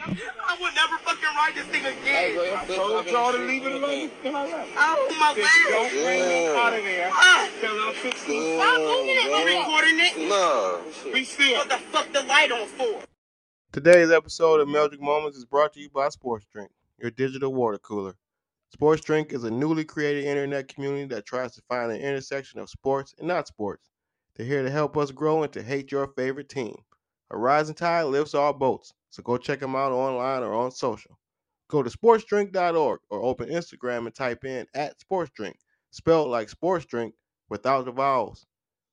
I would never fucking ride this thing again. I told y'all to leave it alone. Then I left. Oh my Don't bring me out of there. Till I'm 16. Stop moving it. You recording it? No. Be still. What the fuck the light on for? Today's episode of Meldrick Moments is brought to you by Sports Drink, your digital water cooler. Sports Drink is a newly created internet community that tries to find an intersection of sports and not sports. They're here to help us grow and to hate your favorite team. A rising tide lifts all boats, so go check them out online or on social. Go to sportsdrink.org or open Instagram and type in at sportsdrink, spelled like sports drink without the vowels.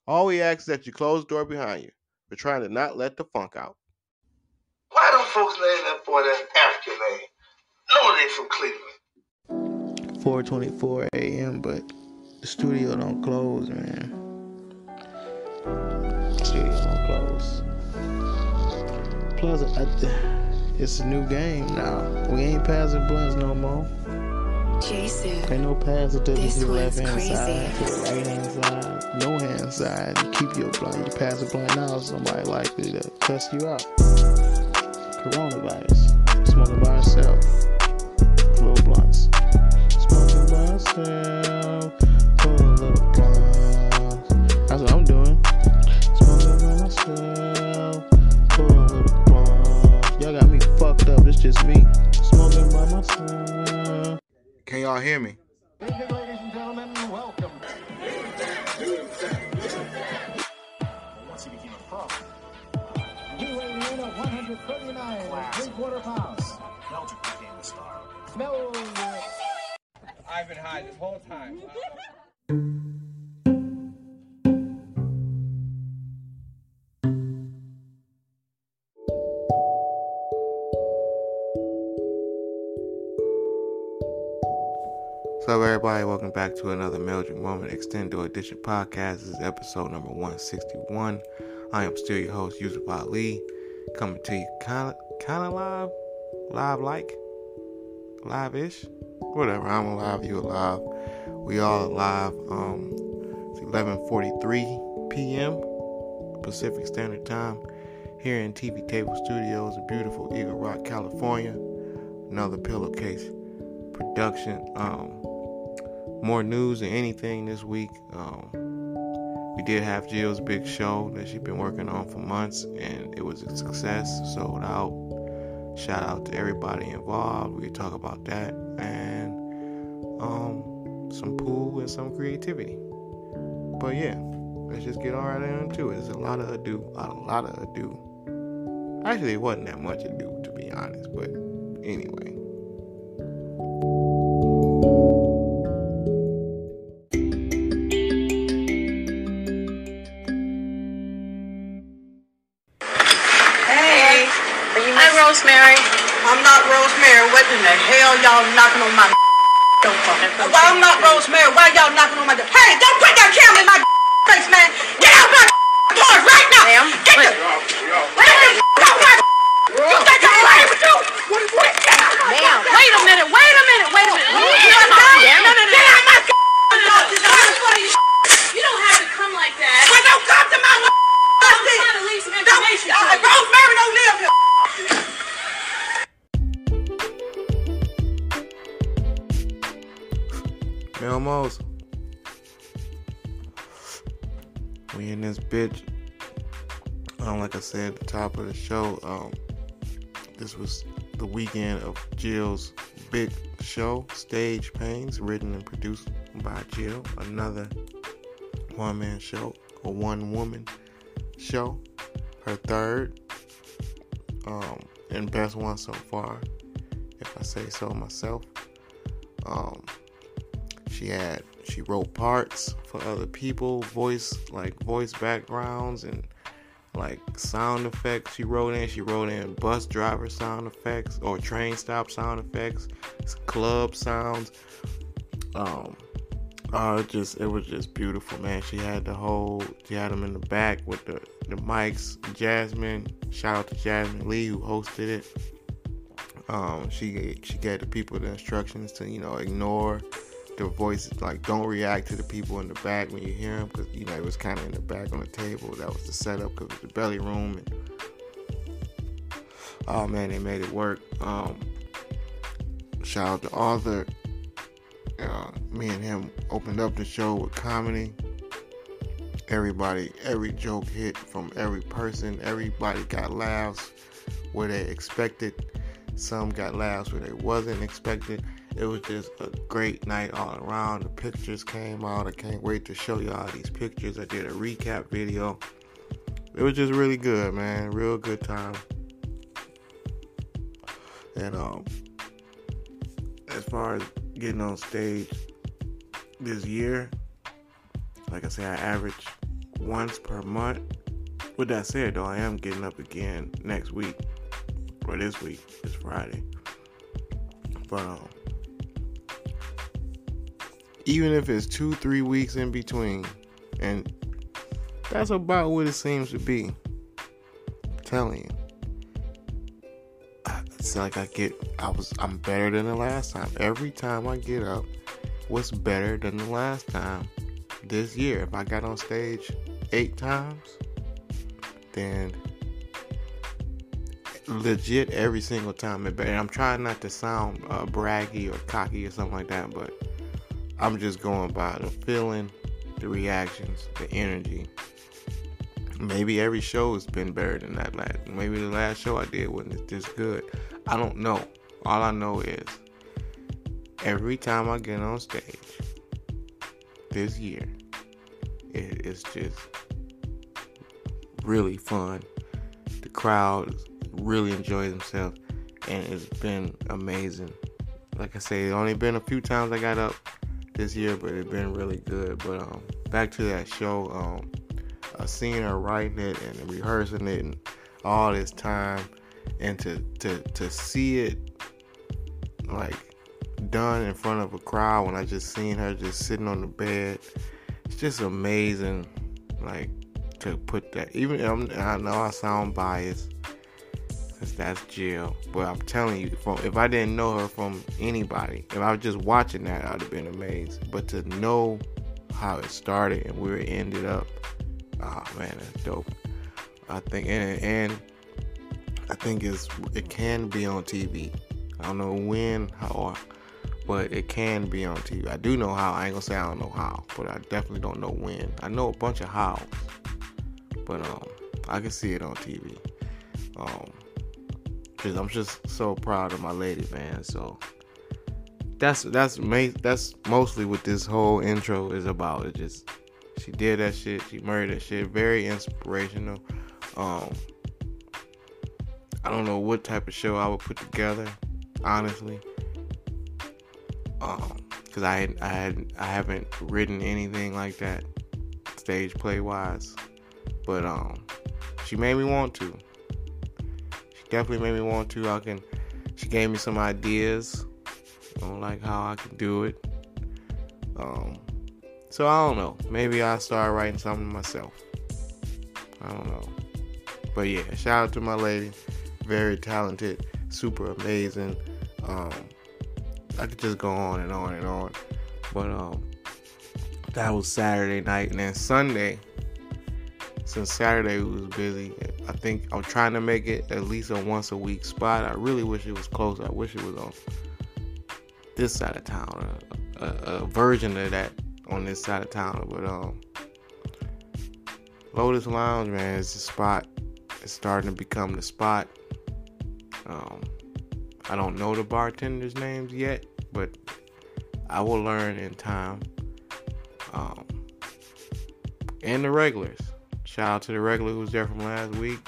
All we ask is that you close the door behind you. We're trying to not let the funk out. Why don't folks name that boy that African name? No, they from Cleveland. 4:24 a.m. But the studio don't close, man. Plus, it's a new game now. We ain't passing blunts no more. Jason. Ain't no passing to This the left hand side, right hand side, no hand side. You keep your blunt. You pass a blunt now, somebody likely to cuss you out. Coronavirus. Smoking by yourself. Little blunts. Smoking by myself. Just me. Smoking by myself. Can y'all hear me? once he became a pro. He weighed in at 139 and three quarter pounds. Meldrick became the star. Meldrick. I've been high this whole time. up, everybody? Welcome back to another Meldrick Moment Extendo Edition podcast. This is episode number 161. I am still your host, Yusuf Ali, coming to you kind of kind of live, live like, live ish, whatever. I'm alive, you alive. We all alive. Um, it's 11:43 p.m. Pacific Standard Time here in TV Table Studios in beautiful Eagle Rock, California. Another pillowcase production. Um, more news than anything this week. Um, we did have Jill's big show that she's been working on for months, and it was a success. Sold out. Shout out to everybody involved. We talk about that and um, some pool and some creativity. But yeah, let's just get all right into it. There's a lot of ado, a lot of ado. Actually, it wasn't that much ado Almost. We in this bitch. Um, like I said at the top of the show, um, this was the weekend of Jill's big show, Stage Pains, written and produced by Jill. Another one man show, a one woman show. Her third, um, and best one so far, if I say so myself. Um, she had she wrote parts for other people, voice like voice backgrounds and like sound effects. She wrote in. She wrote in bus driver sound effects or train stop sound effects, club sounds. Um, it just it was just beautiful, man. She had the whole she had them in the back with the the mics. Jasmine, shout out to Jasmine Lee who hosted it. Um, she she gave the people the instructions to you know ignore the voices, like don't react to the people in the back when you hear them, because you know it was kind of in the back on the table. That was the setup because the belly room. And Oh man, they made it work. Um, shout out to Arthur. Uh, me and him opened up the show with comedy. Everybody, every joke hit from every person. Everybody got laughs where they expected. Some got laughs where they wasn't expected. It was just a great night all around. The pictures came out. I can't wait to show y'all these pictures. I did a recap video. It was just really good, man. Real good time. And um, as far as getting on stage this year, like I say, I average once per month. With that said, though, I am getting up again next week or this week. It's Friday. But um, even if it's two, three weeks in between, and that's about what it seems to be. I'm telling you. It's like I get I was I'm better than the last time. Every time I get up, what's better than the last time this year? If I got on stage eight times, then legit every single time better. I'm trying not to sound uh, braggy or cocky or something like that, but I'm just going by the feeling, the reactions, the energy. Maybe every show has been better than that last. Maybe the last show I did wasn't this good. I don't know. All I know is every time I get on stage this year, it, it's just really fun. The crowd really enjoy themselves, and it's been amazing. Like I say, only been a few times I got up this year, but it's been really good. But um, back to that show, um, I seen her writing it and rehearsing it and all this time, and to to to see it like done in front of a crowd when I just seen her just sitting on the bed, it's just amazing. Like to put that, even I know I sound biased. Cause that's Jill, but I'm telling you, if I didn't know her from anybody, if I was just watching that, I'd have been amazed. But to know how it started and where it ended up, oh man, that's dope. I think, and, and I think it's it can be on TV. I don't know when, how, but it can be on TV. I do know how. I ain't gonna say I don't know how, but I definitely don't know when. I know a bunch of hows, but um, I can see it on TV. Um, cause I'm just so proud of my lady, man. So that's that's that's mostly what this whole intro is about. It just she did that shit. She murdered that shit. Very inspirational. Um, I don't know what type of show I would put together, honestly. Um, cause I I had I haven't written anything like that, stage play wise. But um, she made me want to. Definitely made me want to. I can. She gave me some ideas on like how I can do it. Um, so I don't know. Maybe I'll start writing something myself. I don't know. But yeah, shout out to my lady. Very talented, super amazing. Um, I could just go on and on and on. But um, that was Saturday night, and then Sunday. Since Saturday was busy, I think I'm trying to make it at least a once a week spot. I really wish it was close. I wish it was on this side of town, a, a, a version of that on this side of town. But um, Lotus Lounge, man, is the spot. It's starting to become the spot. Um, I don't know the bartenders' names yet, but I will learn in time. Um, and the regulars. Shout out to the regular who was there from last week.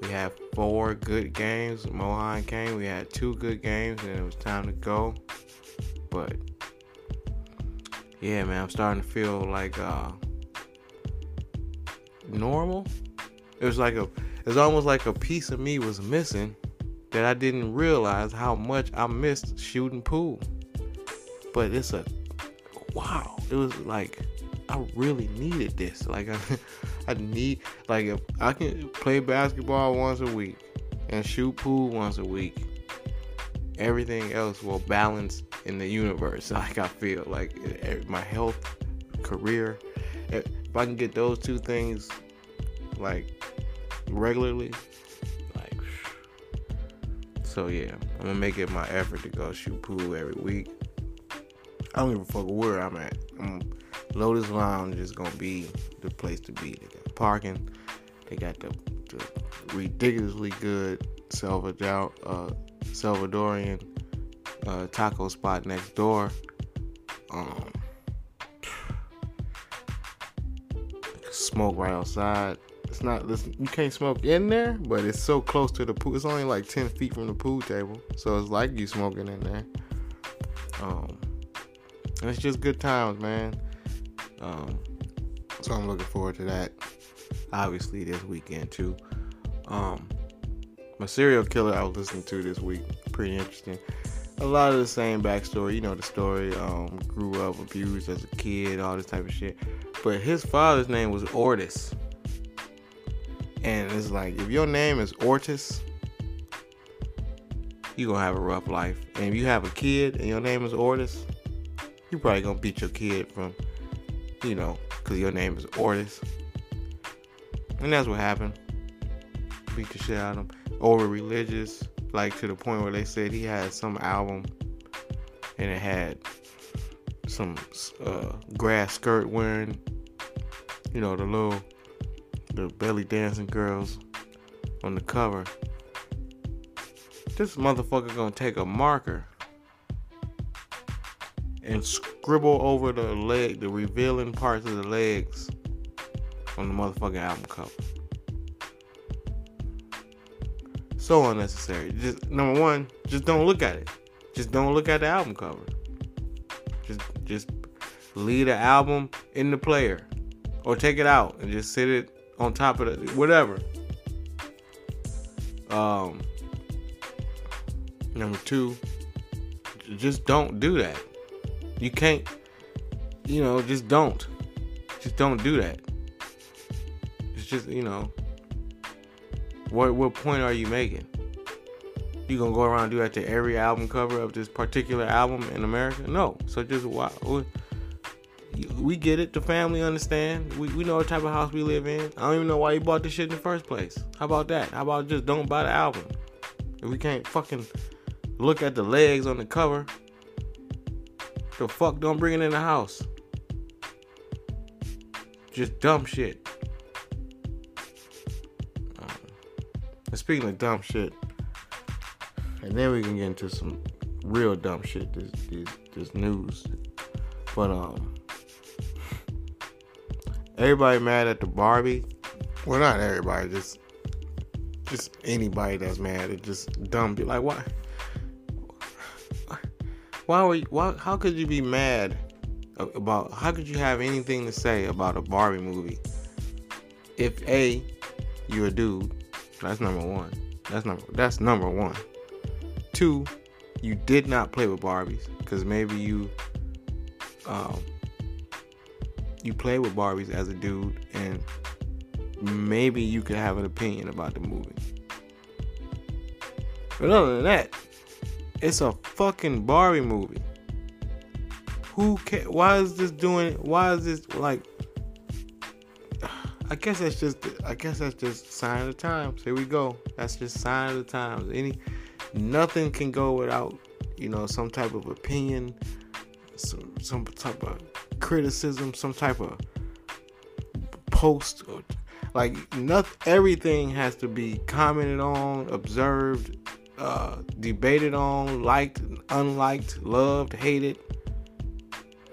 We had four good games. Mohan came. We had two good games, and it was time to go. But yeah, man, I'm starting to feel like uh, normal. It was like a, it's almost like a piece of me was missing that I didn't realize how much I missed shooting pool. But it's a, wow, it was like I really needed this. Like I, I need like if I can play basketball once a week and shoot pool once a week, everything else will balance in the universe. Like I feel like my health, career, if I can get those two things like regularly, like So yeah, I'm gonna make it my effort to go shoot pool every week. I don't give a fuck where I'm at. I'm, Lotus Lounge is gonna be the place to be. Parking. They got the, the ridiculously good Salvador, uh, Salvadorian uh, taco spot next door. Um, smoke right outside. It's not listen, you can't smoke in there, but it's so close to the pool. It's only like ten feet from the pool table, so it's like you smoking in there. Um, it's just good times, man. Um, so I'm looking forward to that. Obviously, this weekend too. Um, my serial killer I was listening to this week, pretty interesting. A lot of the same backstory, you know, the story. Um, grew up abused as a kid, all this type of shit. But his father's name was Ortis. And it's like, if your name is Ortis, you're gonna have a rough life. And if you have a kid and your name is Ortis, you probably gonna beat your kid from, you know, because your name is Ortis. And that's what happened. Beat the shit out of him. Over religious, like to the point where they said he had some album and it had some uh, grass skirt wearing, you know, the little, the belly dancing girls on the cover. This motherfucker gonna take a marker and scribble over the leg, the revealing parts of the legs on the motherfucking album cover. So unnecessary. Just number one, just don't look at it. Just don't look at the album cover. Just just leave the album in the player. Or take it out and just sit it on top of the whatever. Um number two, just don't do that. You can't you know, just don't. Just don't do that. Just, you know, what what point are you making? You gonna go around and do that to every album cover of this particular album in America? No. So just why? We get it. The family understand. We, we know what type of house we live in. I don't even know why you bought this shit in the first place. How about that? How about just don't buy the album? If we can't fucking look at the legs on the cover, the fuck don't bring it in the house. Just dumb shit. And speaking of dumb shit, and then we can get into some real dumb shit. This this, this news, but um, everybody mad at the Barbie. Well, not everybody, just just anybody that's mad. It just dumb. Be like, why? Why were you, why? How could you be mad about? How could you have anything to say about a Barbie movie? If a you're a dude that's number one. That's number that's number one. Two, you did not play with Barbies because maybe you um, you play with Barbies as a dude and maybe you could have an opinion about the movie. But other than that, it's a fucking Barbie movie. Who can why is this doing why is this like I guess that's just I guess that's just sign of the times. Here we go. That's just sign of the times. Any nothing can go without, you know, some type of opinion, some some type of criticism, some type of post or like nothing everything has to be commented on, observed, uh, debated on, liked, unliked, loved, hated.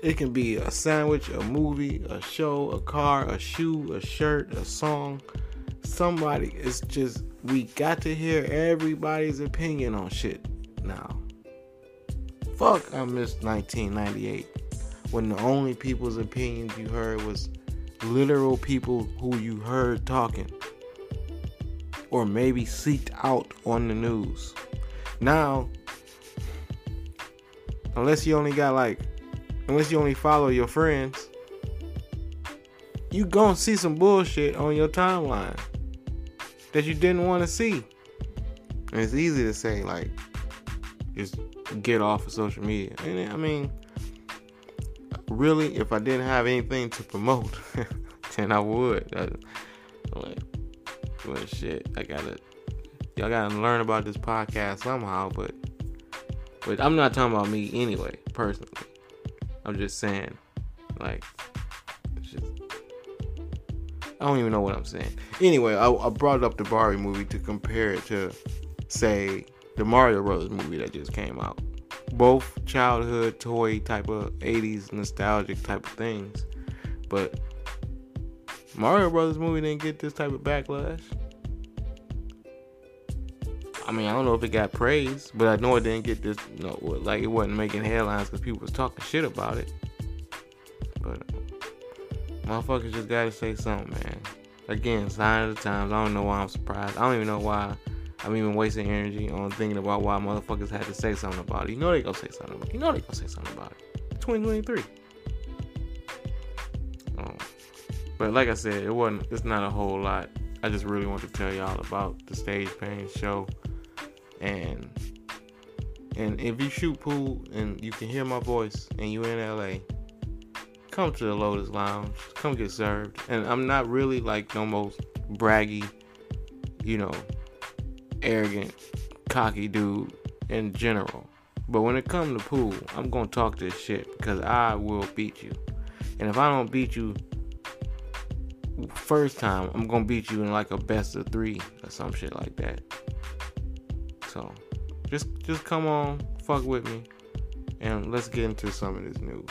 It can be a sandwich, a movie, a show, a car, a shoe, a shirt, a song. Somebody, it's just, we got to hear everybody's opinion on shit now. Fuck, I missed 1998 when the only people's opinions you heard was literal people who you heard talking or maybe seeked out on the news. Now, unless you only got like unless you only follow your friends, you gonna see some bullshit on your timeline that you didn't want to see. And it's easy to say like, just get off of social media. And I mean, really, if I didn't have anything to promote, then I would. I, like, well, shit, I gotta. y'all gotta learn about this podcast somehow. But but I'm not talking about me anyway, personally. I'm just saying, like, just I don't even know what I'm saying. Anyway, I, I brought up the Barbie movie to compare it to, say, the Mario Brothers movie that just came out. Both childhood toy type of 80s nostalgic type of things. But Mario Brothers movie didn't get this type of backlash. I mean, I don't know if it got praise, but I know it didn't get this. You know, like it wasn't making headlines because people was talking shit about it. But motherfuckers just gotta say something, man. Again, sign of the times. I don't know why I'm surprised. I don't even know why I'm even wasting energy on thinking about why motherfuckers had to say something about it. You know they gonna say something about it. You know they gonna say something about it. 2023. Um, but like I said, it wasn't. It's not a whole lot. I just really want to tell y'all about the Stage Pain show, and and if you shoot pool and you can hear my voice and you in LA, come to the Lotus Lounge. Come get served. And I'm not really like no most braggy, you know, arrogant, cocky dude in general. But when it comes to pool, I'm gonna talk this shit because I will beat you. And if I don't beat you first time, I'm gonna beat you in like a best of three or some shit like that. So just just come on, fuck with me, and let's get into some of this news.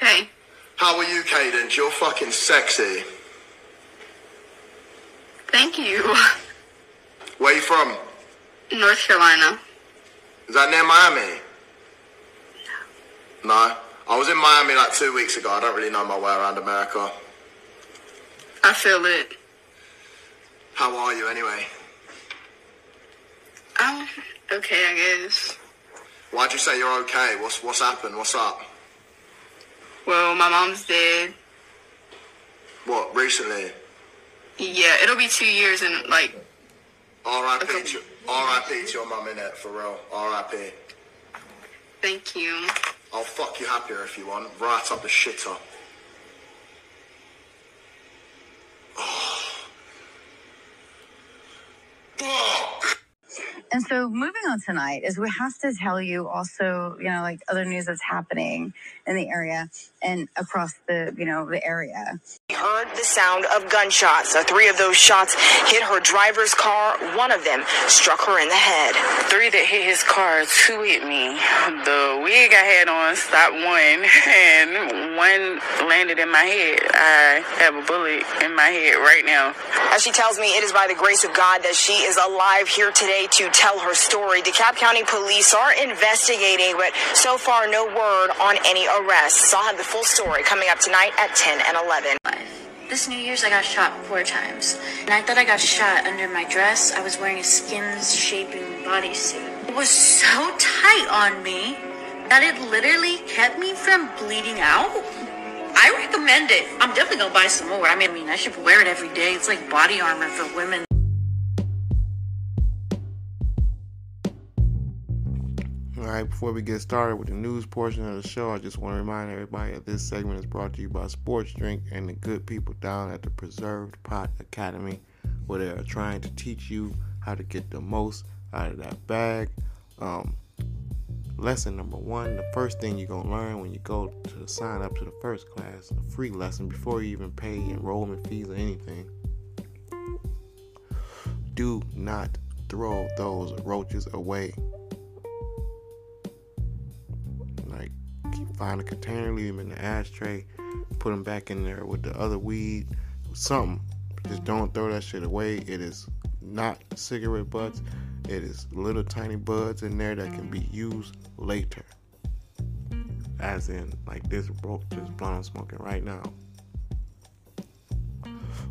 Hey. How are you, Cadence? You're fucking sexy. Thank you. Where you from? North Carolina. Is that near Miami? No. I was in Miami like two weeks ago. I don't really know my way around America. I feel it. How are you anyway? I'm okay, I guess. Why'd you say you're okay? What's what's happened? What's up? Well, my mom's dead. What, recently? Yeah, it'll be two years in like R.I.P. to R.I.P. to your mum innit, for real. R.I.P. thank you. I'll fuck you happier if you want. Right up the shitter. And so moving on tonight is we have to tell you also, you know, like other news that's happening in the area and across the, you know, the area. We heard the sound of gunshots. So three of those shots hit her driver's car. One of them struck her in the head. Three that hit his car, two hit me. The wig I had on stopped one, and one landed in my head. I have a bullet in my head right now. As she tells me, it is by the grace of God that she is alive here today to tell her story. DeKalb County Police are investigating, but so far no word on any arrests. I'll have the full story coming up tonight at 10 and 11. This New Year's, I got shot four times. And I thought I got shot under my dress. I was wearing a skin shaping bodysuit. It was so tight on me that it literally kept me from bleeding out. I recommend it. I'm definitely gonna buy some more. I mean, I mean, I should wear it every day. It's like body armor for women. Right, before we get started with the news portion of the show, I just want to remind everybody that this segment is brought to you by Sports Drink and the good people down at the Preserved Pot Academy, where they are trying to teach you how to get the most out of that bag. Um, lesson number one the first thing you're going to learn when you go to sign up to the first class, a free lesson before you even pay enrollment fees or anything. Do not throw those roaches away. Find a container, leave them in the ashtray, put them back in there with the other weed, something. Just don't throw that shit away. It is not cigarette butts. It is little tiny buds in there that can be used later. As in, like this broke, this blunt I'm smoking right now,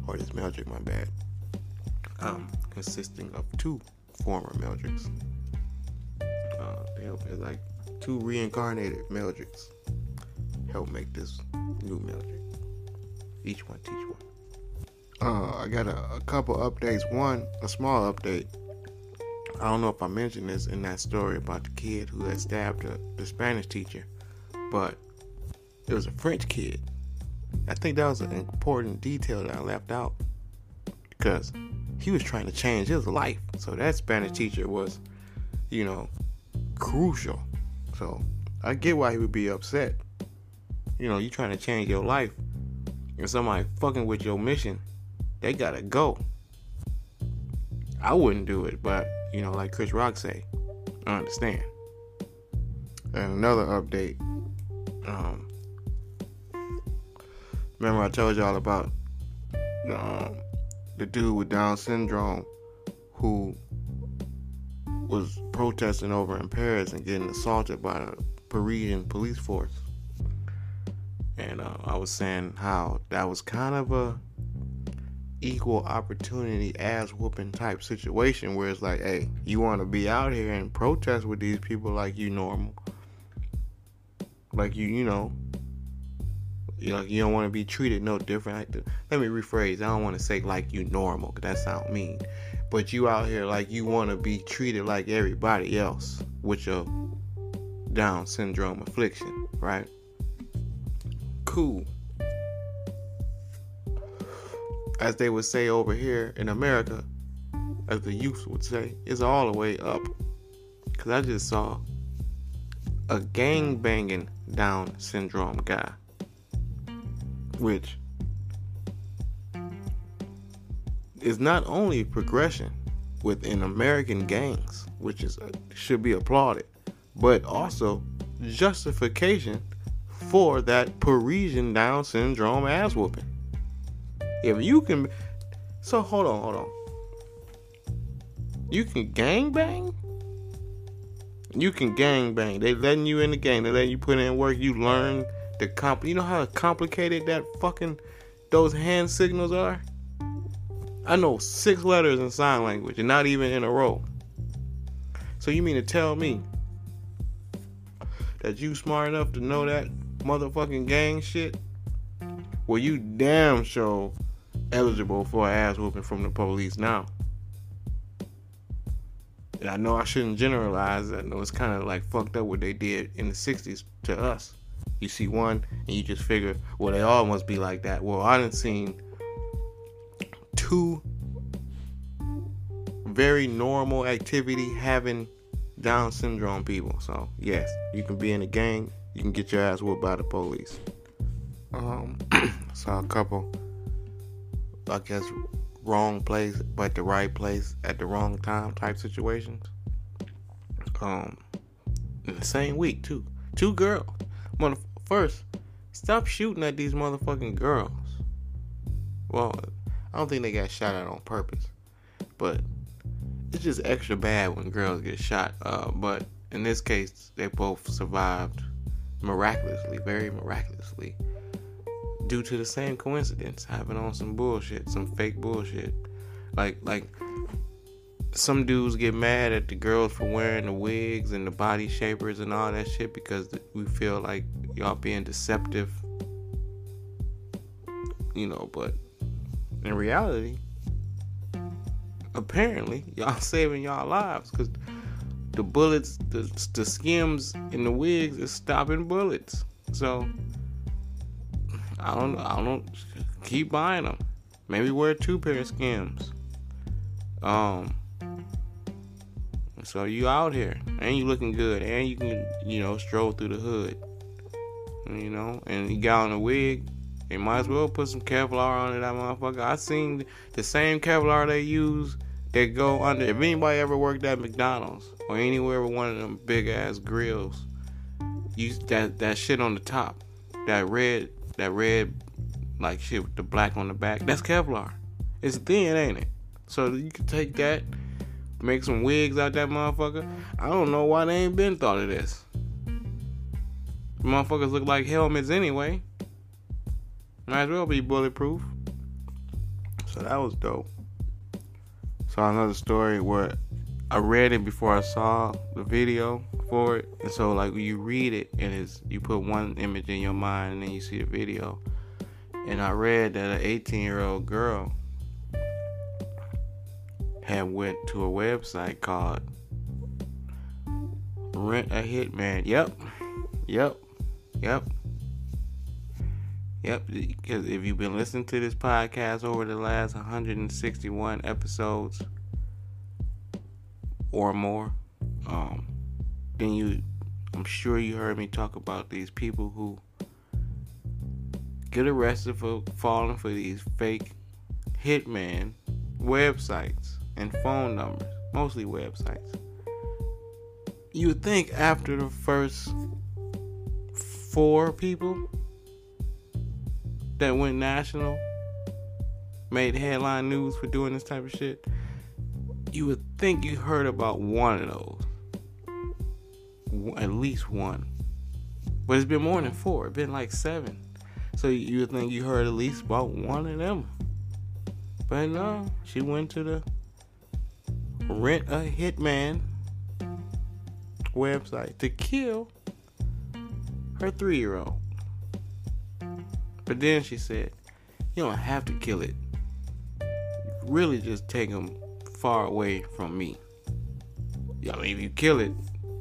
or this Meldrick, my bad. Um, consisting of two former Meldricks. Uh, they help it's like two reincarnated Meldricks help make this new Meldrick. Each one teach one. Uh, I got a, a couple updates. One, a small update. I don't know if I mentioned this in that story about the kid who had stabbed the, the Spanish teacher, but it was a French kid. I think that was an important detail that I left out because he was trying to change his life. So that Spanish teacher was, you know, crucial. So I get why he would be upset. You know, you trying to change your life, and somebody fucking with your mission, they gotta go. I wouldn't do it, but you know, like Chris Rock say, I understand. And another update. Um, remember I told y'all about um, the dude with Down syndrome who was protesting over in Paris and getting assaulted by the Parisian police force. And uh, I was saying how that was kind of a equal opportunity ass whooping type situation where it's like, hey, you want to be out here and protest with these people like you normal, like you, you know, you know, you don't want to be treated no different. Like let me rephrase. I don't want to say like you normal, cause that sound mean. But you out here like you want to be treated like everybody else with your Down syndrome affliction, right? Cool as they would say over here in America, as the youth would say, it's all the way up. Cause I just saw a gang banging Down syndrome guy, which is not only progression within American gangs, which is should be applauded, but also justification for that Parisian Down syndrome ass whooping. If you can, so hold on, hold on. You can gang bang. You can gang bang. They letting you in the game. They letting you put in work. You learn the comp. You know how complicated that fucking those hand signals are. I know six letters in sign language, and not even in a row. So you mean to tell me that you smart enough to know that motherfucking gang shit? Well, you damn sure eligible for an ass whooping from the police now. And I know I shouldn't generalize. I know it's kind of like fucked up what they did in the 60s to us. You see one and you just figure, well, they all must be like that. Well, I didn't seen two very normal activity having Down syndrome people. So, yes, you can be in a gang, you can get your ass whooped by the police. Um, saw a couple I guess, wrong place but the right place at the wrong time type situations. Um, in the same week too. Two girls. Mother- first, stop shooting at these motherfucking girls. Well, I don't think they got shot at on purpose, but it's just extra bad when girls get shot. Uh, but in this case, they both survived miraculously, very miraculously due to the same coincidence, having on some bullshit, some fake bullshit. Like like some dudes get mad at the girls for wearing the wigs and the body shapers and all that shit because we feel like y'all being deceptive. You know, but in reality, apparently y'all saving y'all lives because the bullets, the, the skims in the wigs is stopping bullets. So I don't. I don't. Keep buying them. Maybe wear two pair of skims. Um. So you out here and you looking good and you can you know stroll through the hood. You know, and you got on a wig. You might as well put some Kevlar on it, that motherfucker. I seen the same Kevlar they use that go under. If anybody ever worked at McDonald's or anywhere with one of them big ass grills, use that that shit on the top, that red that red like shit with the black on the back. That's Kevlar. It's thin, ain't it? So you can take that, make some wigs out that motherfucker. I don't know why they ain't been thought of this. Motherfuckers look like helmets anyway. Might as well be bulletproof. So that was dope. Saw another story where I read it before I saw the video for it. And so like you read it and it's you put one image in your mind and then you see the video. And I read that an 18 year old girl had went to a website called Rent a Hitman. Yep. Yep. Yep. Yep, because if you've been listening to this podcast over the last 161 episodes or more, um, then you, I'm sure you heard me talk about these people who get arrested for falling for these fake hitman websites and phone numbers, mostly websites. You would think after the first four people that went national, made headline news for doing this type of shit, you would think you heard about one of those. At least one. But it's been more than four. It's been like seven. So you would think you heard at least about one of them. But no, she went to the Rent a Hitman website to kill her three year old. But then she said, You don't have to kill it. Really just take him far away from me. I mean, if you kill it,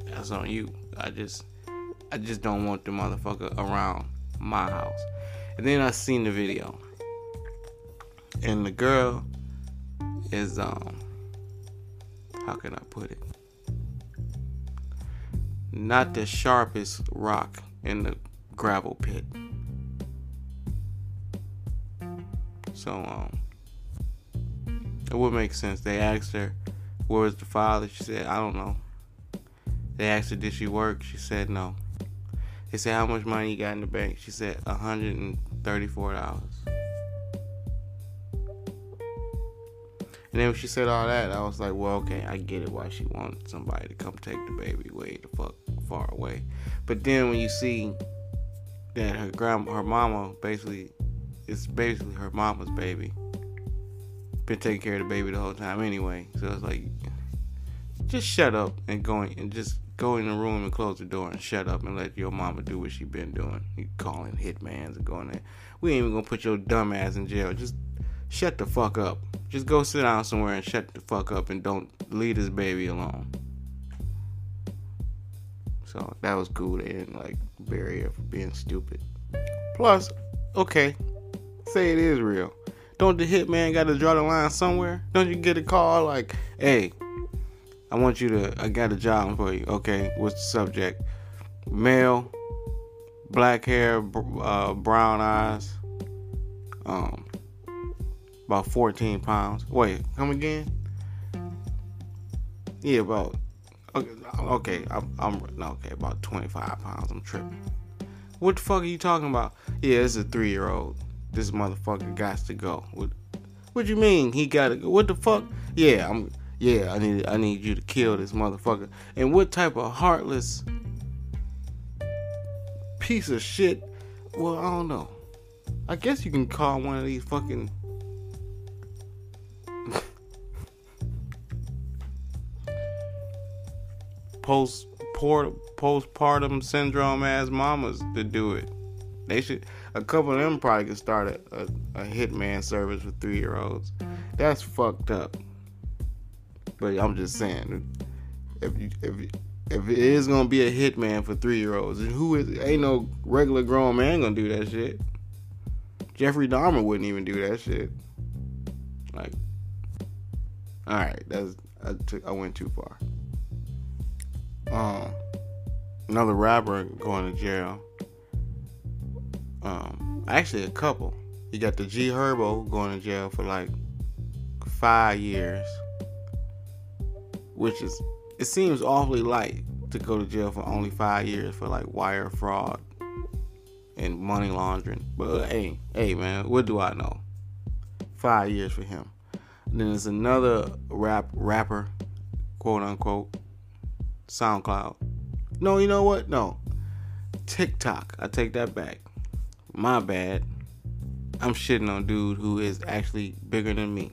that's on you. I just, I just don't want the motherfucker around my house. And then I seen the video, and the girl is um, how can I put it? Not the sharpest rock in the gravel pit. So um, it would make sense. They asked her, "Where was the father?" She said, "I don't know." They asked her, "Did she work?" She said, "No." They said, "How much money you got in the bank?" She said, hundred and thirty-four dollars." And then when she said all that, I was like, well, okay, I get it why she wanted somebody to come take the baby way the fuck far away. But then when you see that her grandma, her mama, basically, it's basically her mama's baby. Been taking care of the baby the whole time anyway. So it's like, just shut up and going and just go in the room and close the door and shut up and let your mama do what she been doing. You calling hitmans and going there. We ain't even gonna put your dumb ass in jail. Just shut the fuck up. Just go sit down somewhere and shut the fuck up and don't leave this baby alone. So that was cool. They didn't like bury her for being stupid. Plus, okay, say it is real. Don't the hitman got to draw the line somewhere? Don't you get a call like, hey, I want you to, I got a job for you. Okay, what's the subject? Male, black hair, uh, brown eyes, um, about 14 pounds. Wait, come again? Yeah, about okay. okay I'm, I'm okay about 25 pounds. I'm tripping. What the fuck are you talking about? Yeah, it's a three year old. This motherfucker got to go. What? What you mean he got to go? What the fuck? Yeah, I'm. Yeah, I need. I need you to kill this motherfucker. And what type of heartless piece of shit? Well, I don't know. I guess you can call one of these fucking post postpartum syndrome ass mamas to do it. They should. A couple of them probably could start a, a, a hitman service for three year olds. That's fucked up. But I'm just saying, if you, if if it is gonna be a hitman for three year olds, and who is ain't no regular grown man gonna do that shit. Jeffrey Dahmer wouldn't even do that shit. Like, all right, that's I took I went too far. Um, another rapper going to jail. Um, actually a couple. You got the G Herbo going to jail for like five years, which is it seems awfully light to go to jail for only five years for like wire fraud and money laundering. But hey, hey man, what do I know? Five years for him. And then there's another rap rapper, quote unquote, SoundCloud. No, you know what? No. TikTok. I take that back. My bad. I'm shitting on dude who is actually bigger than me.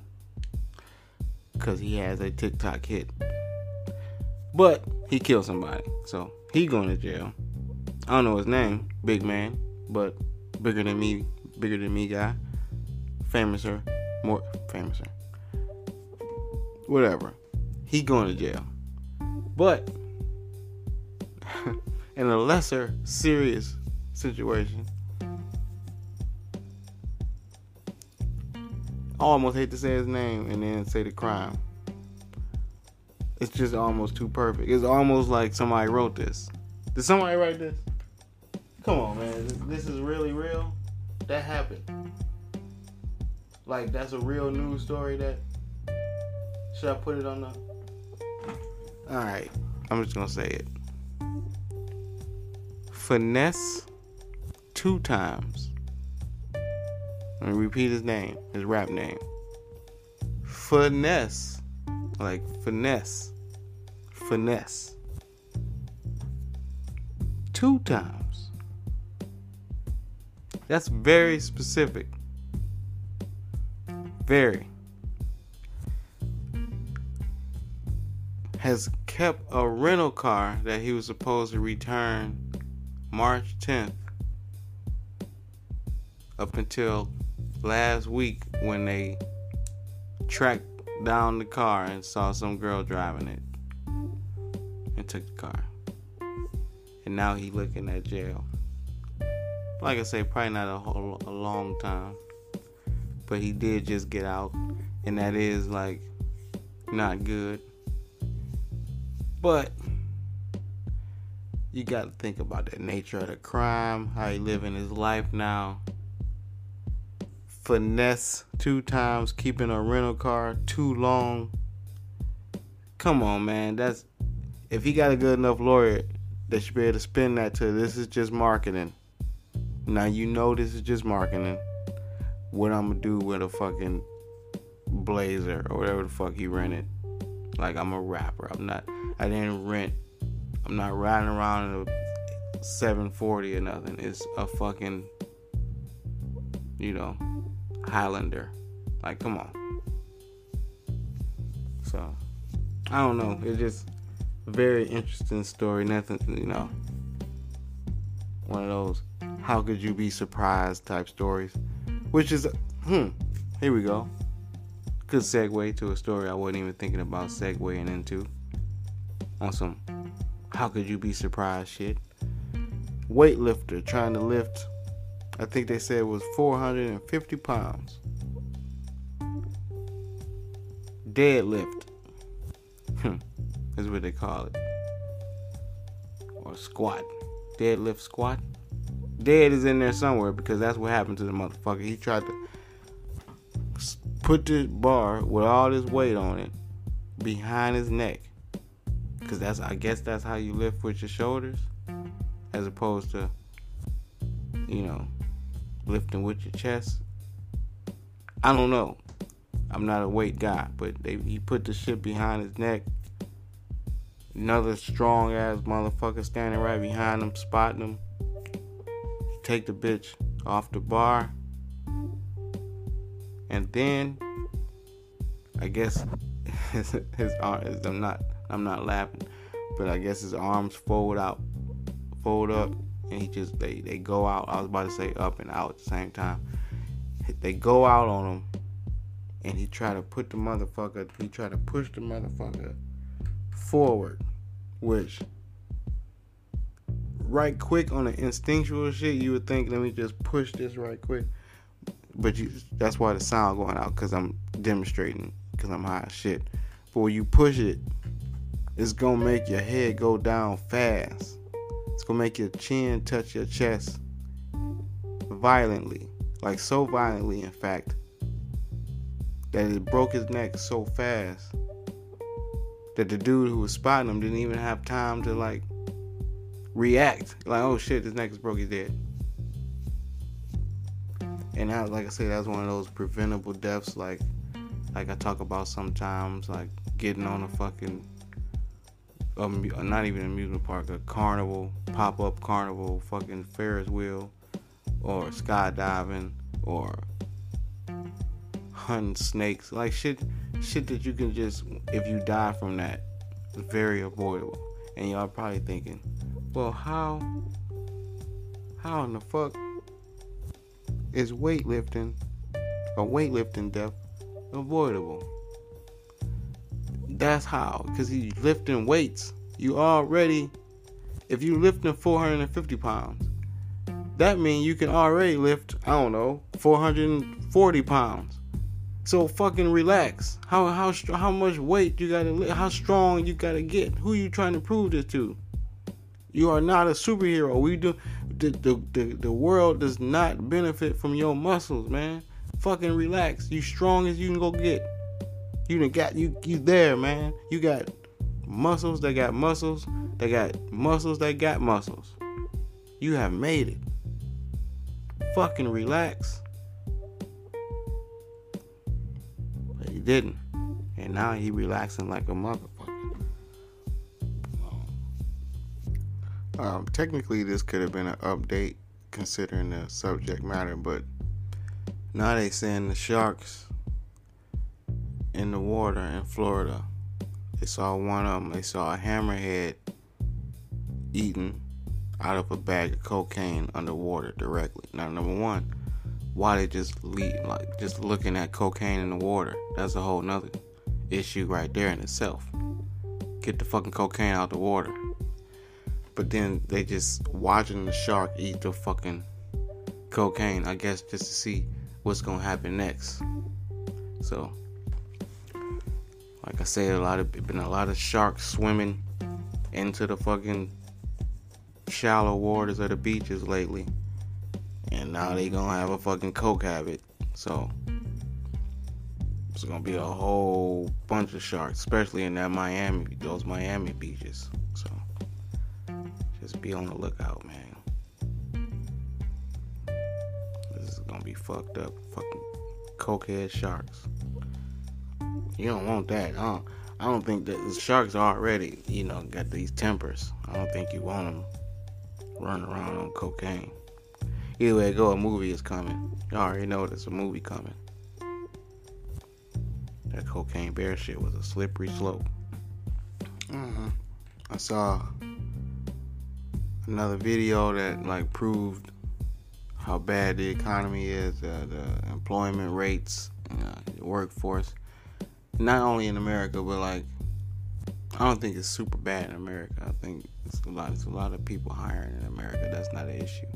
Cause he has a TikTok hit. But he killed somebody. So he going to jail. I don't know his name, big man, but bigger than me, bigger than me guy. Famouser, more famouser. whatever. He going to jail. But in a lesser serious situation, almost hate to say his name and then say the crime. It's just almost too perfect. It's almost like somebody wrote this. Did somebody write this? Come on, man. This, this is really real. That happened. Like that's a real news story. That should I put it on the? All right, I'm just gonna say it. Finesse two times. Let me repeat his name, his rap name. Finesse, like finesse, finesse. Two times. That's very specific. Very. Has kept a rental car that he was supposed to return March 10th up until last week when they tracked down the car and saw some girl driving it and took the car. And now he looking at jail. Like I say, probably not a whole a long time, but he did just get out, and that is like not good. But you got to think about the nature of the crime, how he living his life now. Finesse two times, keeping a rental car too long. Come on, man. That's if he got a good enough lawyer, they should be able to spin that to this is just marketing. Now you know this is just marketing. What I'm gonna do with a fucking blazer or whatever the fuck he rented. Like I'm a rapper. I'm not. I didn't rent. I'm not riding around in a 740 or nothing. It's a fucking, you know, Highlander. Like, come on. So, I don't know. It's just very interesting story. Nothing, you know, one of those how could you be surprised type stories. Which is, hmm, here we go. Good segue to a story I wasn't even thinking about segueing into. On some how could you be surprised shit. Weightlifter trying to lift, I think they said it was 450 pounds. Deadlift. Hmm, is what they call it. Or squat. Deadlift squat. Dead is in there somewhere because that's what happened to the motherfucker. He tried to put the bar with all this weight on it behind his neck. Cause that's I guess that's how you lift with your shoulders. As opposed to, you know, lifting with your chest. I don't know. I'm not a weight guy, but they he put the shit behind his neck. Another strong ass motherfucker standing right behind him, spotting him. Take the bitch off the bar. And then I guess his, his arms I'm not I'm not laughing, but I guess his arms fold out fold up and he just they, they go out. I was about to say up and out at the same time. They go out on him and he try to put the motherfucker he try to push the motherfucker forward, which right quick on the instinctual shit you would think let me just push this right quick. But you that's why the sound going out because I'm demonstrating because I'm high as shit. But when you push it, it's gonna make your head go down fast. It's gonna make your chin touch your chest violently. Like so violently in fact that it broke his neck so fast that the dude who was spotting him didn't even have time to like react. Like, oh shit, his neck is broke, he's dead. And that, like I said, that was one of those preventable deaths. Like, like I talk about sometimes, like getting on a fucking, um, not even amusement park, a carnival, pop up carnival, fucking Ferris wheel, or skydiving, or hunting snakes, like shit, shit that you can just, if you die from that, very avoidable. And y'all probably thinking, well, how, how in the fuck is weightlifting, a weightlifting death, avoidable? That's how, because he's lifting weights. You already, if you lifting 450 pounds, that means you can already lift, I don't know, 440 pounds. So fucking relax. How how how much weight you gotta? How strong you gotta get? Who you trying to prove this to? You are not a superhero. We do the the the, the world does not benefit from your muscles, man. Fucking relax. You strong as you can go get. You done got you you there, man. You got muscles that got muscles. They got muscles that got muscles. You have made it. Fucking relax. But he didn't. And now he relaxing like a motherfucker. Um, technically, this could have been an update considering the subject matter, but now they saying the sharks in the water in Florida. They saw one of them. They saw a hammerhead eating out of a bag of cocaine underwater directly. Now, number one, why they just leave, like just looking at cocaine in the water? That's a whole nother issue right there in itself. Get the fucking cocaine out the water. But then they just watching the shark eat the fucking cocaine. I guess just to see what's gonna happen next. So, like I said, a lot of been a lot of sharks swimming into the fucking shallow waters of the beaches lately. And now they gonna have a fucking coke habit. So it's gonna be a whole bunch of sharks, especially in that Miami, those Miami beaches. So just be on the lookout, man. This is gonna be fucked up. Fucking cokehead sharks. You don't want that, huh? I don't think that the sharks already, you know, got these tempers. I don't think you want them running around on cocaine. Either way go, a movie is coming. You already know there's a movie coming. That cocaine bear shit was a slippery slope. Uh-huh. I saw another video that like proved how bad the economy is, uh, the employment rates, uh, the workforce. Not only in America, but like I don't think it's super bad in America. I think it's a lot. It's a lot of people hiring in America. That's not an issue.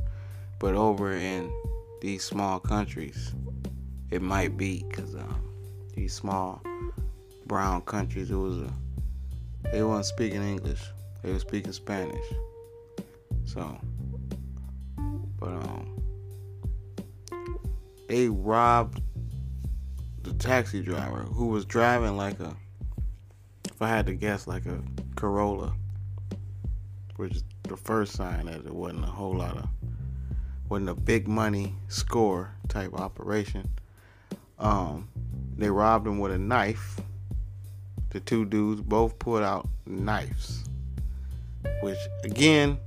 But over in these small countries, it might be because um, these small brown countries, it was a they weren't speaking English. They were speaking Spanish. So, but um, they robbed taxi driver who was driving like a, if I had to guess, like a Corolla, which is the first sign that it wasn't a whole lot of, wasn't a big money score type operation. Um, they robbed him with a knife. The two dudes both pulled out knives, which again,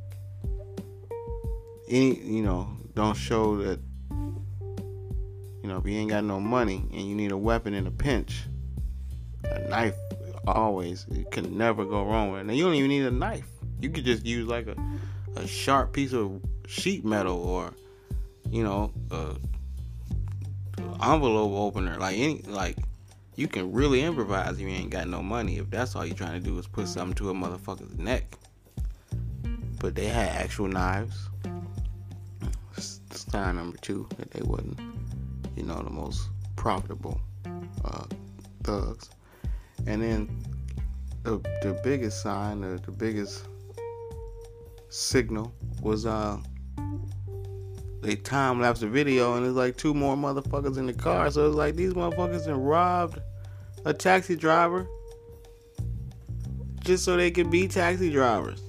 any you know, don't show that you know, if you ain't got no money and you need a weapon in a pinch, a knife always can never go wrong with it. And you don't even need a knife. You could just use like a, a sharp piece of sheet metal or you know, a envelope opener. Like any like you can really improvise if you ain't got no money. If that's all you're trying to do is put something to a motherfucker's neck. But they had actual knives. Sign number two that they wasn't you know, the most profitable uh, thugs. And then the the biggest sign, the, the biggest signal was uh they time lapse the video and there's like two more motherfuckers in the car. So it's like these motherfuckers and robbed a taxi driver just so they could be taxi drivers.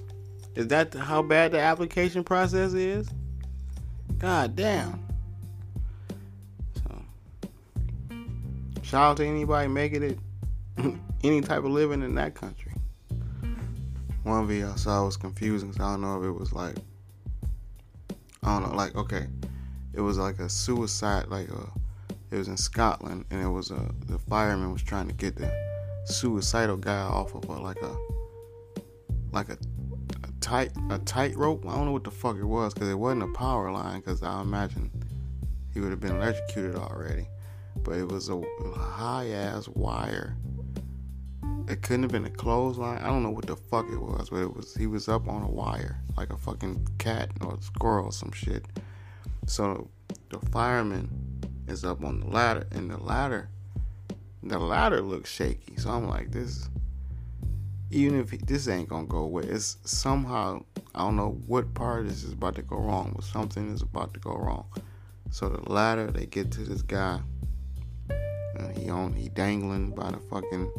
Is that how bad the application process is? God damn. Shout out to anybody making it any type of living in that country. One video I saw was confusing. I don't know if it was like I don't know, like okay, it was like a suicide, like a it was in Scotland, and it was a the fireman was trying to get the suicidal guy off of a, like a like a, a tight a tight rope. I don't know what the fuck it was because it wasn't a power line. Because I imagine he would have been electrocuted already but it was a high ass wire it couldn't have been a clothesline. I don't know what the fuck it was, but it was he was up on a wire like a fucking cat or a squirrel or some shit. So the fireman is up on the ladder, and the ladder, the ladder looks shaky. So I'm like, this, even if he, this ain't gonna go away, it's somehow I don't know what part this is about to go wrong, but something is about to go wrong. So the ladder, they get to this guy, and he on he dangling by the fucking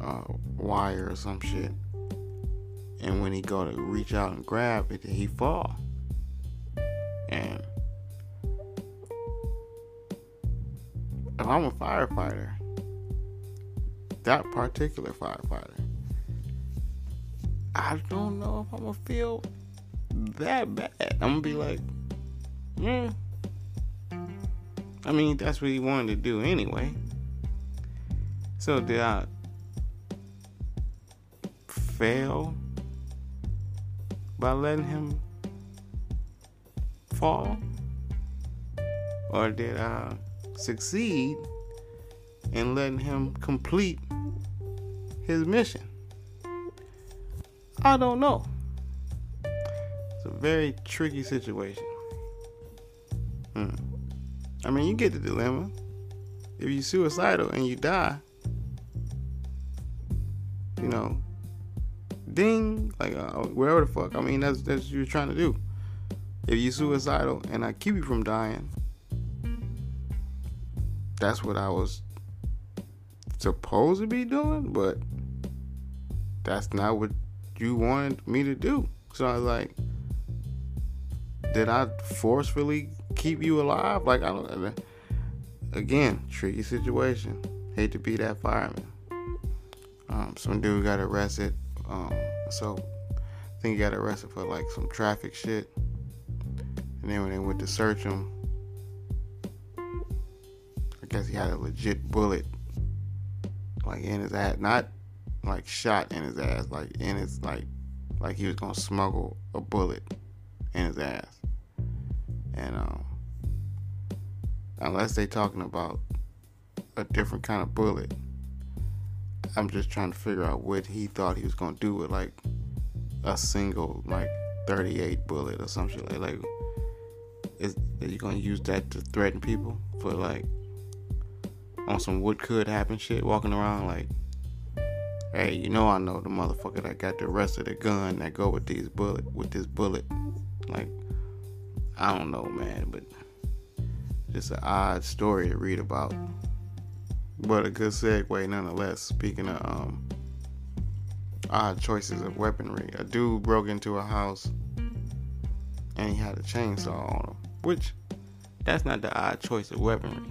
uh, wire or some shit. And when he go to reach out and grab it, he fall. And if I'm a firefighter, that particular firefighter, I don't know if I'm gonna feel that bad. I'm gonna be like, hmm. I mean, that's what he wanted to do anyway. So did I fail by letting him fall? Or did I succeed in letting him complete his mission? I don't know. It's a very tricky situation. Hmm. I mean, you get the dilemma. If you're suicidal and you die, you know, ding, like uh, wherever the fuck. I mean, that's that's what you're trying to do. If you're suicidal and I keep you from dying, that's what I was supposed to be doing, but that's not what you wanted me to do. So I was like, did I forcefully keep you alive? Like I don't. Again, tricky situation. Hate to be that fireman. Um, some dude got arrested. Um, so I think he got arrested for like some traffic shit. And then when they went to search him, I guess he had a legit bullet like in his ass, not like shot in his ass, like in his like like he was gonna smuggle a bullet in his ass. And um unless they talking about a different kind of bullet, I'm just trying to figure out what he thought he was gonna do with like a single like 38 bullet or some shit. Like like is are you gonna use that to threaten people for like on some what could happen shit walking around? Like hey you know I know the motherfucker that got the rest of the gun that go with these bullet with this bullet. Like I don't know man but just an odd story to read about. But a good segue nonetheless speaking of um odd choices of weaponry. A dude broke into a house and he had a chainsaw on him which that's not the odd choice of weaponry.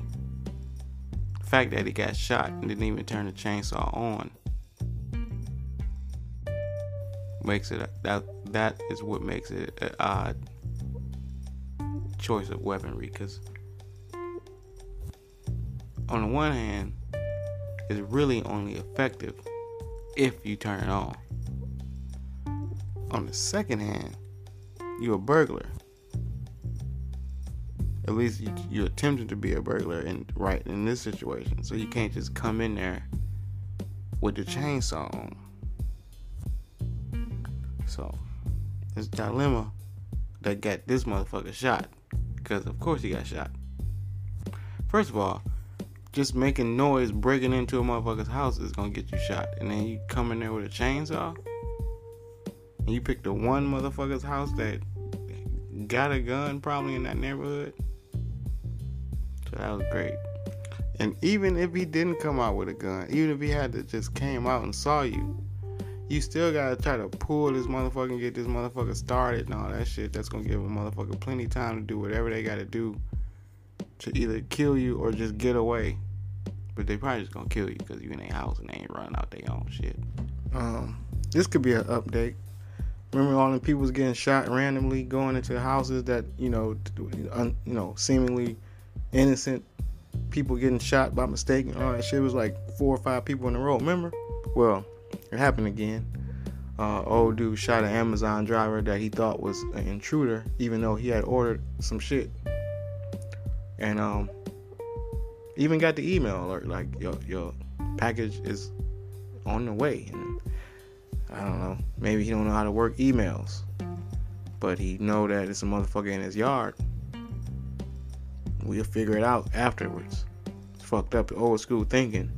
The fact that he got shot and didn't even turn the chainsaw on makes it that that is what makes it an odd choice of weaponry because on the one hand it's really only effective if you turn it on. On the second hand you're a burglar. At least you, you're attempting to be a burglar in right in this situation. So you can't just come in there with the chainsaw on. So it's dilemma that got this motherfucker shot because of course he got shot. First of all just making noise breaking into a motherfucker's house is gonna get you shot. And then you come in there with a chainsaw and you pick the one motherfucker's house that got a gun probably in that neighborhood. So that was great. And even if he didn't come out with a gun, even if he had to just came out and saw you, you still gotta try to pull this motherfucker and get this motherfucker started and all that shit. That's gonna give a motherfucker plenty time to do whatever they gotta do to either kill you or just get away. But they probably just gonna kill you because you in their house and they ain't running out their own shit. Um, this could be an update. Remember all the people was getting shot randomly going into houses that you know, un, you know, seemingly innocent people getting shot by mistake and all that shit. It was like four or five people in a row. Remember? Well, it happened again. Uh, old dude shot an Amazon driver that he thought was an intruder, even though he had ordered some shit. And um, even got the email alert like your your package is on the way. And I don't know. Maybe he don't know how to work emails, but he know that it's a motherfucker in his yard. We'll figure it out afterwards. It's fucked up old school thinking,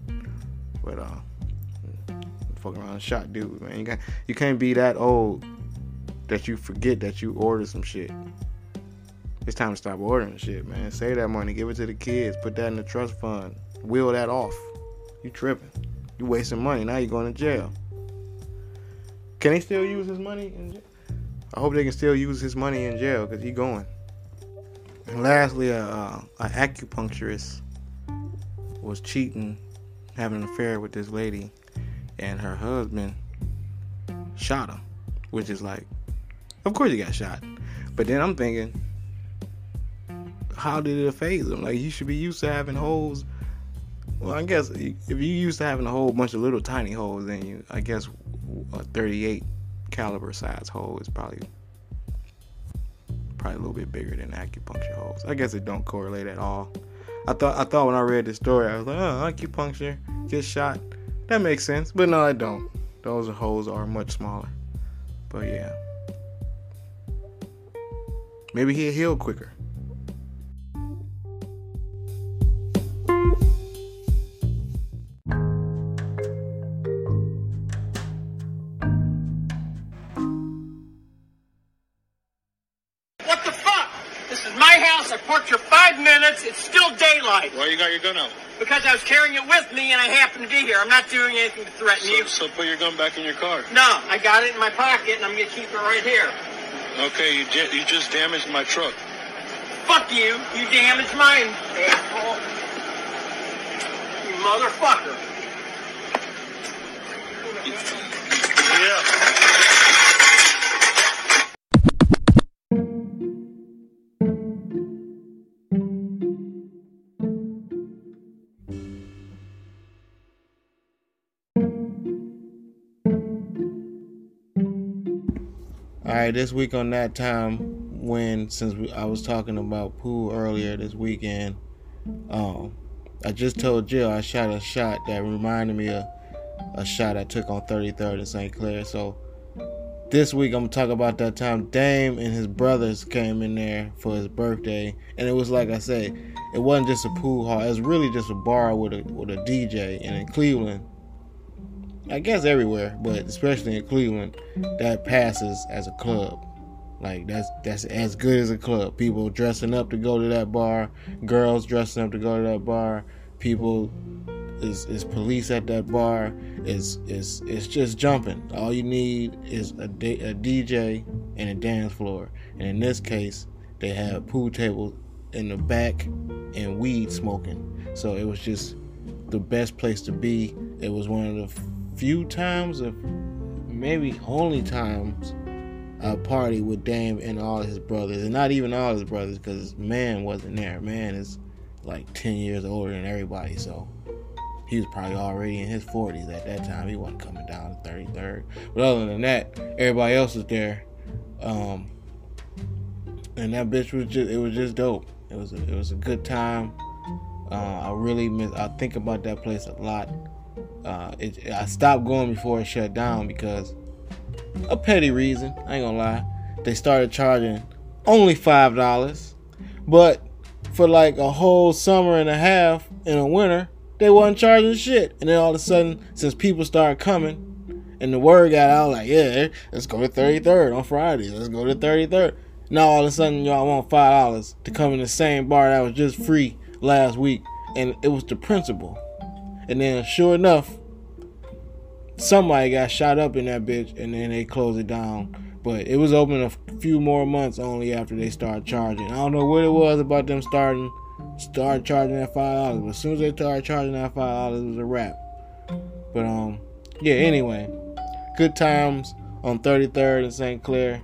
but uh, fuck around shot dude, man. You got you can't be that old that you forget that you ordered some shit. It's time to stop ordering shit, man. Save that money, give it to the kids, put that in the trust fund, wheel that off. You tripping? You wasting money. Now you going to jail. Can he still use his money in jail? I hope they can still use his money in jail because he going. And lastly, a, a acupuncturist was cheating, having an affair with this lady, and her husband shot him, which is like, of course he got shot. But then I'm thinking, how did it faze him? Like you should be used to having holes. Well, I guess if you used to having a whole bunch of little tiny holes, then you, I guess, a 38 caliber size hole is probably probably a little bit bigger than acupuncture holes. I guess it don't correlate at all. I thought I thought when I read the story, I was like, oh, acupuncture, get shot. That makes sense, but no, I don't. Those holes are much smaller. But yeah, maybe he'll heal quicker. Daylight. Why you got your gun out? Because I was carrying it with me and I happen to be here. I'm not doing anything to threaten So, you. so put your gun back in your car. No, I got it in my pocket and I'm gonna keep it right here. Okay, you you just damaged my truck. Fuck you. You damaged mine, asshole. You motherfucker. Yeah. Right, this week on that time when since we, I was talking about pool earlier this weekend, um, I just told Jill I shot a shot that reminded me of a shot I took on 33rd in St. Clair. So this week I'm gonna talk about that time Dame and his brothers came in there for his birthday, and it was like I say, it wasn't just a pool hall. It was really just a bar with a with a DJ, and in Cleveland. I guess everywhere, but especially in Cleveland, that passes as a club. Like that's that's as good as a club. People dressing up to go to that bar, girls dressing up to go to that bar. People is is police at that bar. Is is it's just jumping. All you need is a, D, a DJ and a dance floor. And in this case, they had pool tables in the back and weed smoking. So it was just the best place to be. It was one of the few times, of maybe only times, I party with Dame and all his brothers, and not even all his brothers, because man wasn't there. Man is like ten years older than everybody, so he was probably already in his forties at that time. He wasn't coming down to thirty third. But other than that, everybody else was there, um, and that bitch was just it was just dope. It was a, it was a good time. Uh, I really miss. I think about that place a lot. Uh, it, I stopped going before it shut down because a petty reason. I ain't gonna lie. They started charging only five dollars, but for like a whole summer and a half in a winter, they wasn't charging shit. And then all of a sudden, since people started coming, and the word got out, like yeah, let's go to 33rd on Friday. Let's go to 33rd. Now all of a sudden, y'all want five dollars to come in the same bar that was just free last week, and it was the principal. And then, sure enough, somebody got shot up in that bitch, and then they closed it down. But it was open a few more months only after they started charging. I don't know what it was about them starting start charging that five dollars, but as soon as they started charging that five dollars, it was a wrap. But um, yeah. Anyway, good times on 33rd and St. Clair.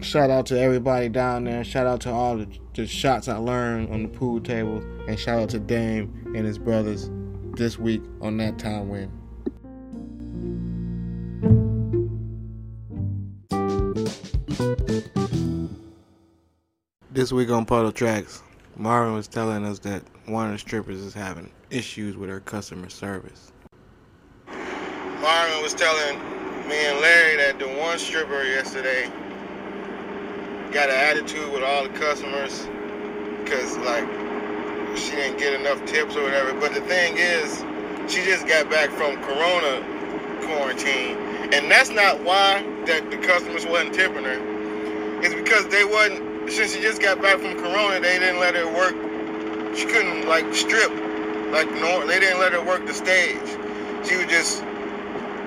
Shout out to everybody down there. Shout out to all the, the shots I learned on the pool table, and shout out to Dame and his brothers this week on that time when. This week on Puddle Tracks, Marvin was telling us that one of the strippers is having issues with her customer service. Marvin was telling me and Larry that the one stripper yesterday got an attitude with all the customers because like she didn't get enough tips or whatever. But the thing is, she just got back from Corona quarantine, and that's not why that the customers wasn't tipping her. It's because they wasn't. Since she just got back from Corona, they didn't let her work. She couldn't like strip like no. They didn't let her work the stage. She was just.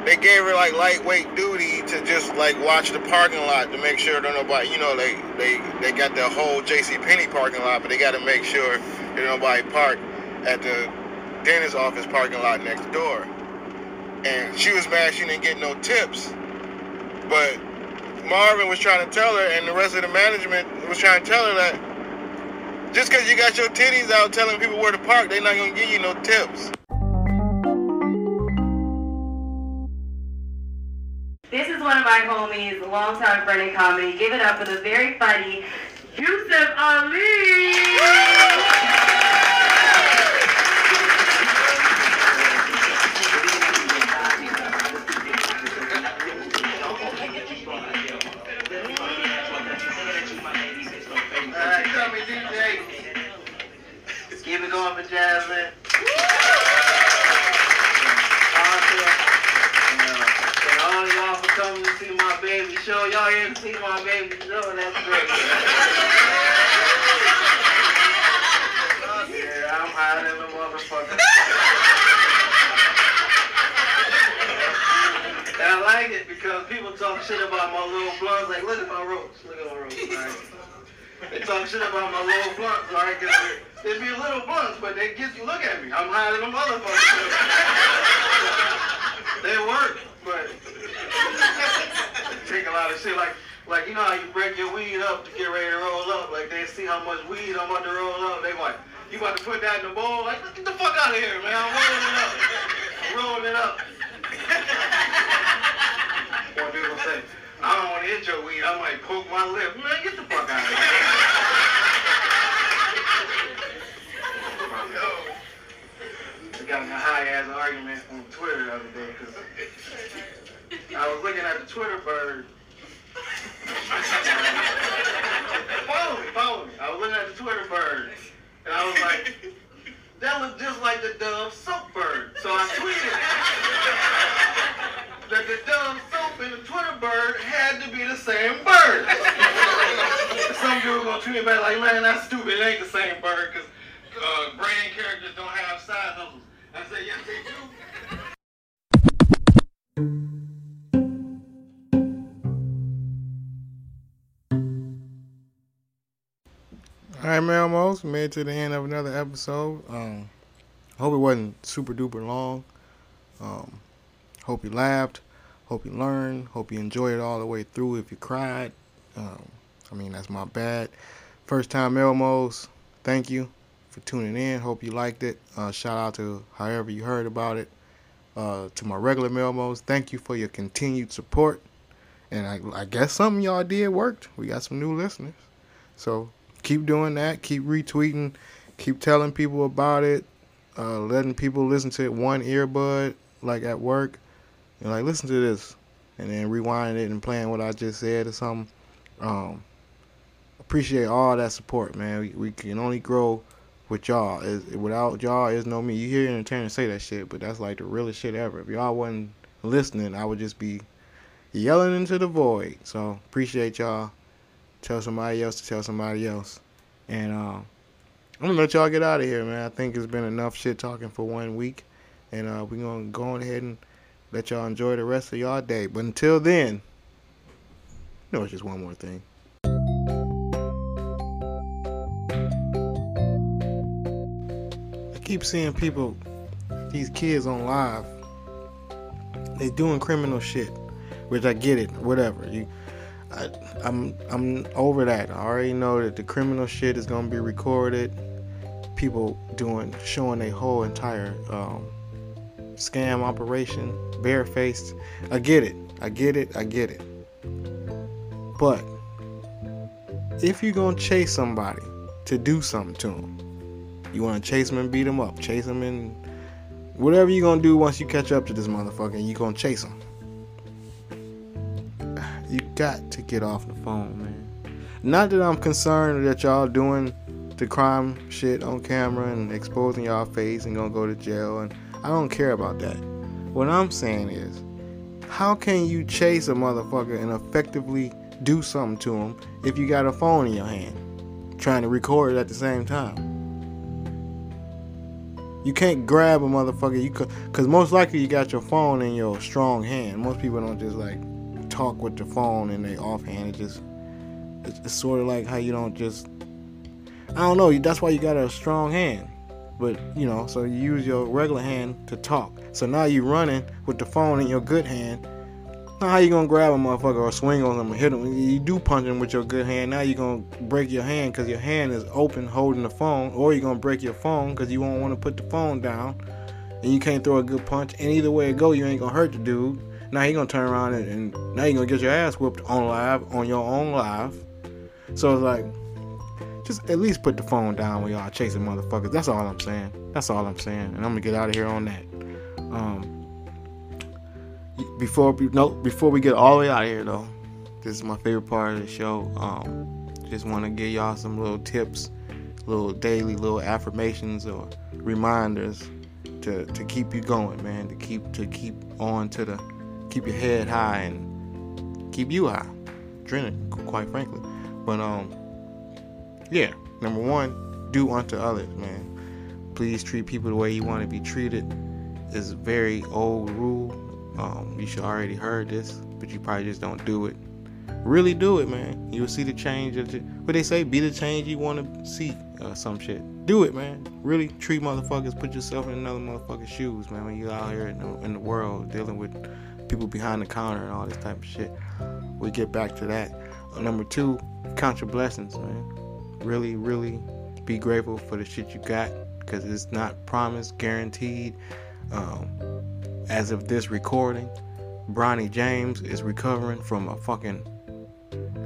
They gave her like lightweight duty to just like watch the parking lot to make sure that nobody, you know, they they they got the whole J.C. Penney parking lot, but they got to make sure that nobody park at the dentist office parking lot next door. And she was mad she didn't get no tips, but Marvin was trying to tell her, and the rest of the management was trying to tell her that just because you got your titties out telling people where to park, they're not gonna give you no tips. My homies, longtime friend in comedy. Give it up for the very funny Yusuf Ali. Keep it going for Jasmine. And all of y'all for coming to see show. Y'all to see my baby show. That's great. yeah, I'm higher than a motherfucker. And I like it because people talk shit about my little blunts. Like, look at my ropes. Look at my ropes. Right? They talk shit about my little blunts, all right? Cause they, they be little blunts, but they get you. Look at me. I'm higher than a motherfucker. they work, but take a lot of shit. Like, like you know how you break your weed up to get ready to roll up. Like they see how much weed I'm about to roll up. They like, you about to put that in the bowl? Like, get the fuck out of here, man. I'm rolling it up. I'm rolling it up. One dude will say, I don't want to hit your weed. I might poke my lip. Man, get the fuck out of here. Got in a high ass argument on Twitter the other day because I was looking at the Twitter bird. follow me, follow me. I was looking at the Twitter bird and I was like, that looks just like the dove soap bird. So I tweeted that the dove soap and the Twitter bird had to be the same bird. Some dude gonna tweet me back like, man, that's stupid. It ain't the same bird because uh, brain characters don't have side hustles. I said, yes, they do. All right, Melmos, made it to the end of another episode. Um, hope it wasn't super duper long. Um, hope you laughed. Hope you learned. Hope you enjoyed it all the way through. If you cried, um, I mean that's my bad. First time Melmos, thank you for tuning in. Hope you liked it. Uh, shout out to however you heard about it. Uh, to my regular Melmos, thank you for your continued support. And I, I guess something y'all did worked. We got some new listeners. So keep doing that. Keep retweeting. Keep telling people about it. Uh, letting people listen to it one earbud, like at work. And like, listen to this. And then rewinding it and playing what I just said or something. Um, appreciate all that support, man. We, we can only grow with y'all. Is without y'all, is no me. You hear entertainers say that shit, but that's like the realest shit ever. If y'all wasn't listening, I would just be yelling into the void. So appreciate y'all. Tell somebody else to tell somebody else. And uh, I'm gonna let y'all get out of here, man. I think it's been enough shit talking for one week. And uh, we're gonna go ahead and let y'all enjoy the rest of y'all day. But until then, you know it's just one more thing. Keep seeing people, these kids on live, they doing criminal shit, which I get it, whatever. You, I, I'm I'm over that. I already know that the criminal shit is gonna be recorded. People doing showing a whole entire um, scam operation, barefaced. I get it. I get it. I get it. But if you're gonna chase somebody to do something to them, you want to chase them and beat them up, chase them and whatever you're gonna do once you catch up to this motherfucker, you're gonna chase him. You got to get off the phone, man. Not that I'm concerned that y'all doing the crime shit on camera and exposing y'all face and gonna go to jail, and I don't care about that. What I'm saying is, how can you chase a motherfucker and effectively do something to him if you got a phone in your hand, trying to record it at the same time? You can't grab a motherfucker. You could, cause most likely you got your phone in your strong hand. Most people don't just like talk with the phone in their offhand. It just, it's, it's sort of like how you don't just. I don't know. That's why you got a strong hand. But you know, so you use your regular hand to talk. So now you're running with the phone in your good hand. Now how you gonna grab a motherfucker or swing on them and hit him? You do punch him with your good hand. Now you're gonna break your hand because your hand is open holding the phone, or you're gonna break your phone because you won't want to put the phone down, and you can't throw a good punch. And either way it go, you ain't gonna hurt the dude. Now he gonna turn around and, and now you gonna get your ass whooped on live on your own live. So it's like, just at least put the phone down when y'all chasing motherfuckers. That's all I'm saying. That's all I'm saying. And I'm gonna get out of here on that. Um, before no, before we get all the way out of here though, this is my favorite part of the show. Um, just want to give y'all some little tips, little daily little affirmations or reminders to to keep you going, man. To keep to keep on to the keep your head high and keep you high, drinking, quite frankly. But um, yeah. Number one, do unto others, man. Please treat people the way you want to be treated. Is a very old rule. Um, you should already heard this, but you probably just don't do it. Really do it, man. You'll see the change. Of the, what they say, be the change you want to see, or some shit. Do it, man. Really treat motherfuckers. Put yourself in another motherfucker's shoes, man. When you out here in the, in the world dealing with people behind the counter and all this type of shit. We get back to that. Uh, number two, count your blessings, man. Really, really be grateful for the shit you got because it's not promised, guaranteed. Um, as of this recording, Bronny James is recovering from a fucking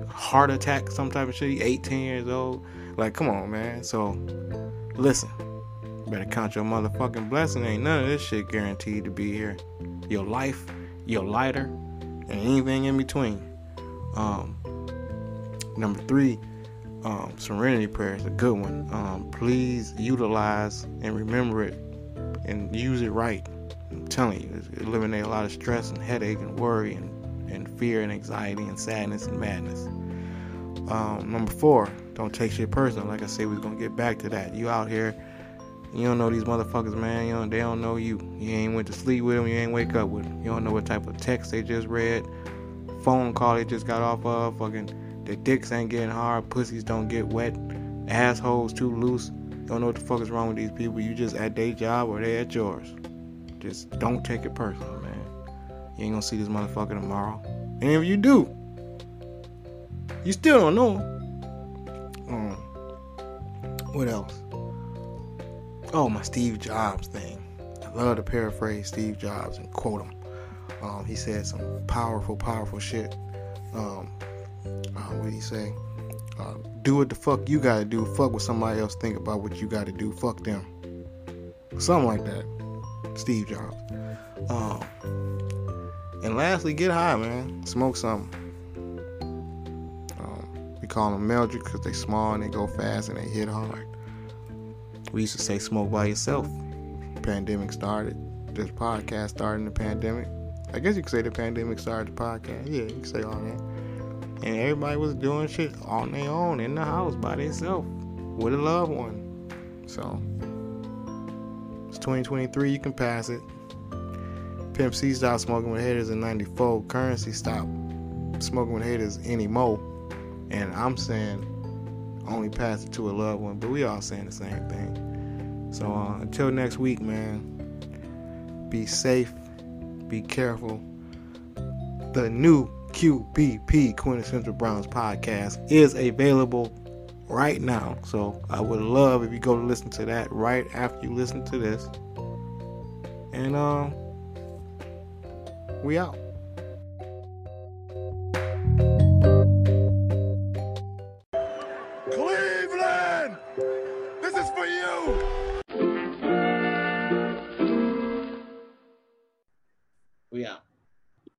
heart attack, some type of shit. He 18 years old. Like, come on, man. So, listen. Better count your motherfucking blessing. Ain't none of this shit guaranteed to be here. Your life, your lighter, and anything in between. Um, number three, um, serenity prayer is a good one. Um, please utilize and remember it and use it right. I'm telling you, eliminate a lot of stress and headache and worry and, and fear and anxiety and sadness and madness. Um, number four, don't take shit personal. Like I said, we're gonna get back to that. You out here, you don't know these motherfuckers, man. You don't, they don't know you. You ain't went to sleep with them. You ain't wake up with them. You don't know what type of text they just read, phone call they just got off of. Fucking, their dicks ain't getting hard. Pussies don't get wet. Assholes too loose. You Don't know what the fuck is wrong with these people. You just at their job or they at yours. Just don't take it personal, man. You ain't gonna see this motherfucker tomorrow. And if you do, you still don't know him. Um, what else? Oh, my Steve Jobs thing. I love to paraphrase Steve Jobs and quote him. Um, he said some powerful, powerful shit. Um, uh, what did he say? Uh, do what the fuck you gotta do. Fuck what somebody else think about what you gotta do. Fuck them. Something like that. Steve Jobs. Um, and lastly, get high, man. Smoke something. Um, we call them Meldrick because they small and they go fast and they hit hard. We used to say smoke by yourself. Pandemic started. This podcast started in the pandemic. I guess you could say the pandemic started the podcast. Yeah, you can say all that. And everybody was doing shit on their own in the house by themselves with a loved one. So it's 2023. You can pass it. Pimp C stopped smoking with haters in '94. Currency stopped smoking with haters anymore. And I'm saying only pass it to a loved one, but we all saying the same thing. So uh, until next week, man. Be safe. Be careful. The new QBP Quintessential Browns podcast is available right now. So I would love if you go to listen to that right after you listen to this. And um, we out.